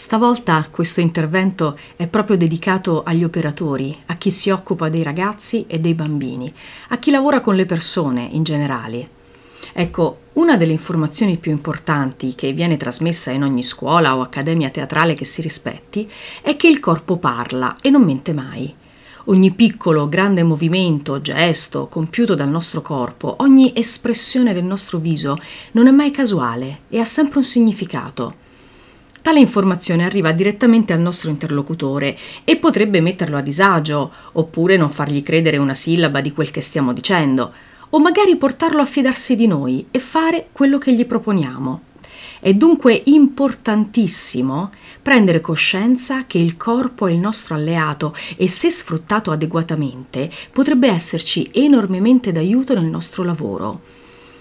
Stavolta questo intervento è proprio dedicato agli operatori, a chi si occupa dei ragazzi e dei bambini, a chi lavora con le persone in generale. Ecco, una delle informazioni più importanti che viene trasmessa in ogni scuola o accademia teatrale che si rispetti è che il corpo parla e non mente mai. Ogni piccolo, grande movimento, gesto compiuto dal nostro corpo, ogni espressione del nostro viso non è mai casuale e ha sempre un significato. Tale informazione arriva direttamente al nostro interlocutore e potrebbe metterlo a disagio, oppure non fargli credere una sillaba di quel che stiamo dicendo, o magari portarlo a fidarsi di noi e fare quello che gli proponiamo. È dunque importantissimo prendere coscienza che il corpo è il nostro alleato e se sfruttato adeguatamente potrebbe esserci enormemente d'aiuto nel nostro lavoro.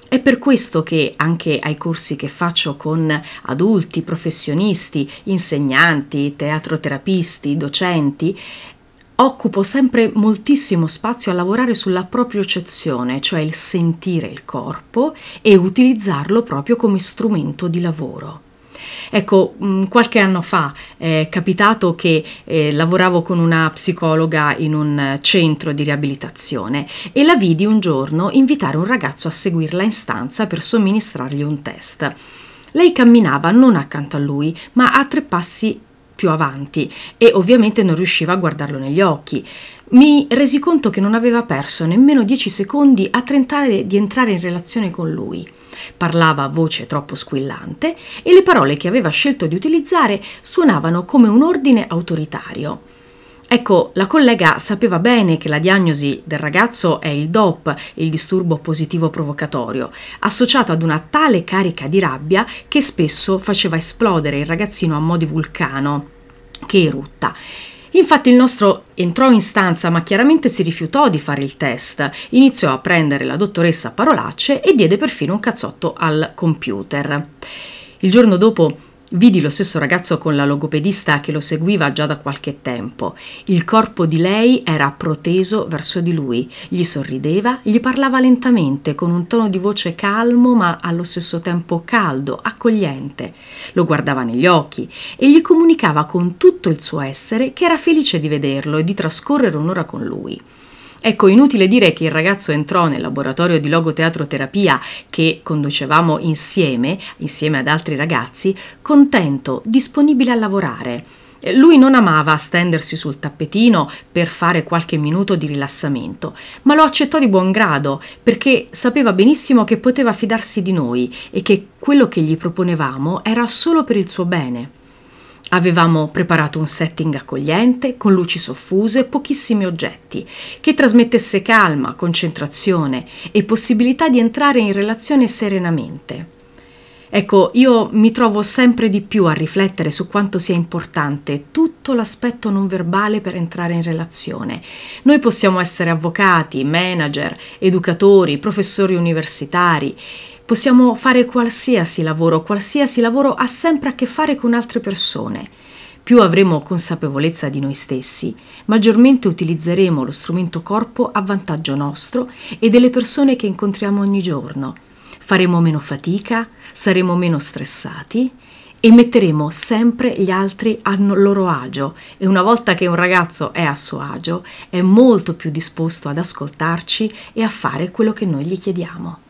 È per questo che anche ai corsi che faccio con adulti, professionisti, insegnanti, teatroterapisti, docenti, occupo sempre moltissimo spazio a lavorare sulla propriocezione, cioè il sentire il corpo e utilizzarlo proprio come strumento di lavoro. Ecco, mm, qualche anno fa è capitato che eh, lavoravo con una psicologa in un centro di riabilitazione e la vidi un giorno invitare un ragazzo a seguirla in stanza per somministrargli un test. Lei camminava non accanto a lui, ma a tre passi più avanti e ovviamente non riusciva a guardarlo negli occhi. Mi resi conto che non aveva perso nemmeno dieci secondi a tentare di entrare in relazione con lui. Parlava a voce troppo squillante e le parole che aveva scelto di utilizzare suonavano come un ordine autoritario. Ecco, la collega sapeva bene che la diagnosi del ragazzo è il DOP, il disturbo positivo provocatorio, associato ad una tale carica di rabbia che spesso faceva esplodere il ragazzino a mo' di vulcano che erutta Infatti il nostro entrò in stanza ma chiaramente si rifiutò di fare il test, iniziò a prendere la dottoressa a parolacce e diede perfino un cazzotto al computer. Il giorno dopo Vidi lo stesso ragazzo con la logopedista che lo seguiva già da qualche tempo. Il corpo di lei era proteso verso di lui, gli sorrideva, gli parlava lentamente, con un tono di voce calmo ma allo stesso tempo caldo, accogliente. Lo guardava negli occhi e gli comunicava con tutto il suo essere che era felice di vederlo e di trascorrere un'ora con lui. Ecco, inutile dire che il ragazzo entrò nel laboratorio di logoteatroterapia che conducevamo insieme, insieme ad altri ragazzi, contento, disponibile a lavorare. Lui non amava stendersi sul tappetino per fare qualche minuto di rilassamento, ma lo accettò di buon grado perché sapeva benissimo che poteva fidarsi di noi e che quello che gli proponevamo era solo per il suo bene. Avevamo preparato un setting accogliente, con luci soffuse, pochissimi oggetti, che trasmettesse calma, concentrazione e possibilità di entrare in relazione serenamente. Ecco, io mi trovo sempre di più a riflettere su quanto sia importante tutto l'aspetto non verbale per entrare in relazione. Noi possiamo essere avvocati, manager, educatori, professori universitari Possiamo fare qualsiasi lavoro, qualsiasi lavoro ha sempre a che fare con altre persone. Più avremo consapevolezza di noi stessi, maggiormente utilizzeremo lo strumento corpo a vantaggio nostro e delle persone che incontriamo ogni giorno. Faremo meno fatica, saremo meno stressati e metteremo sempre gli altri a loro agio e una volta che un ragazzo è a suo agio è molto più disposto ad ascoltarci e a fare quello che noi gli chiediamo.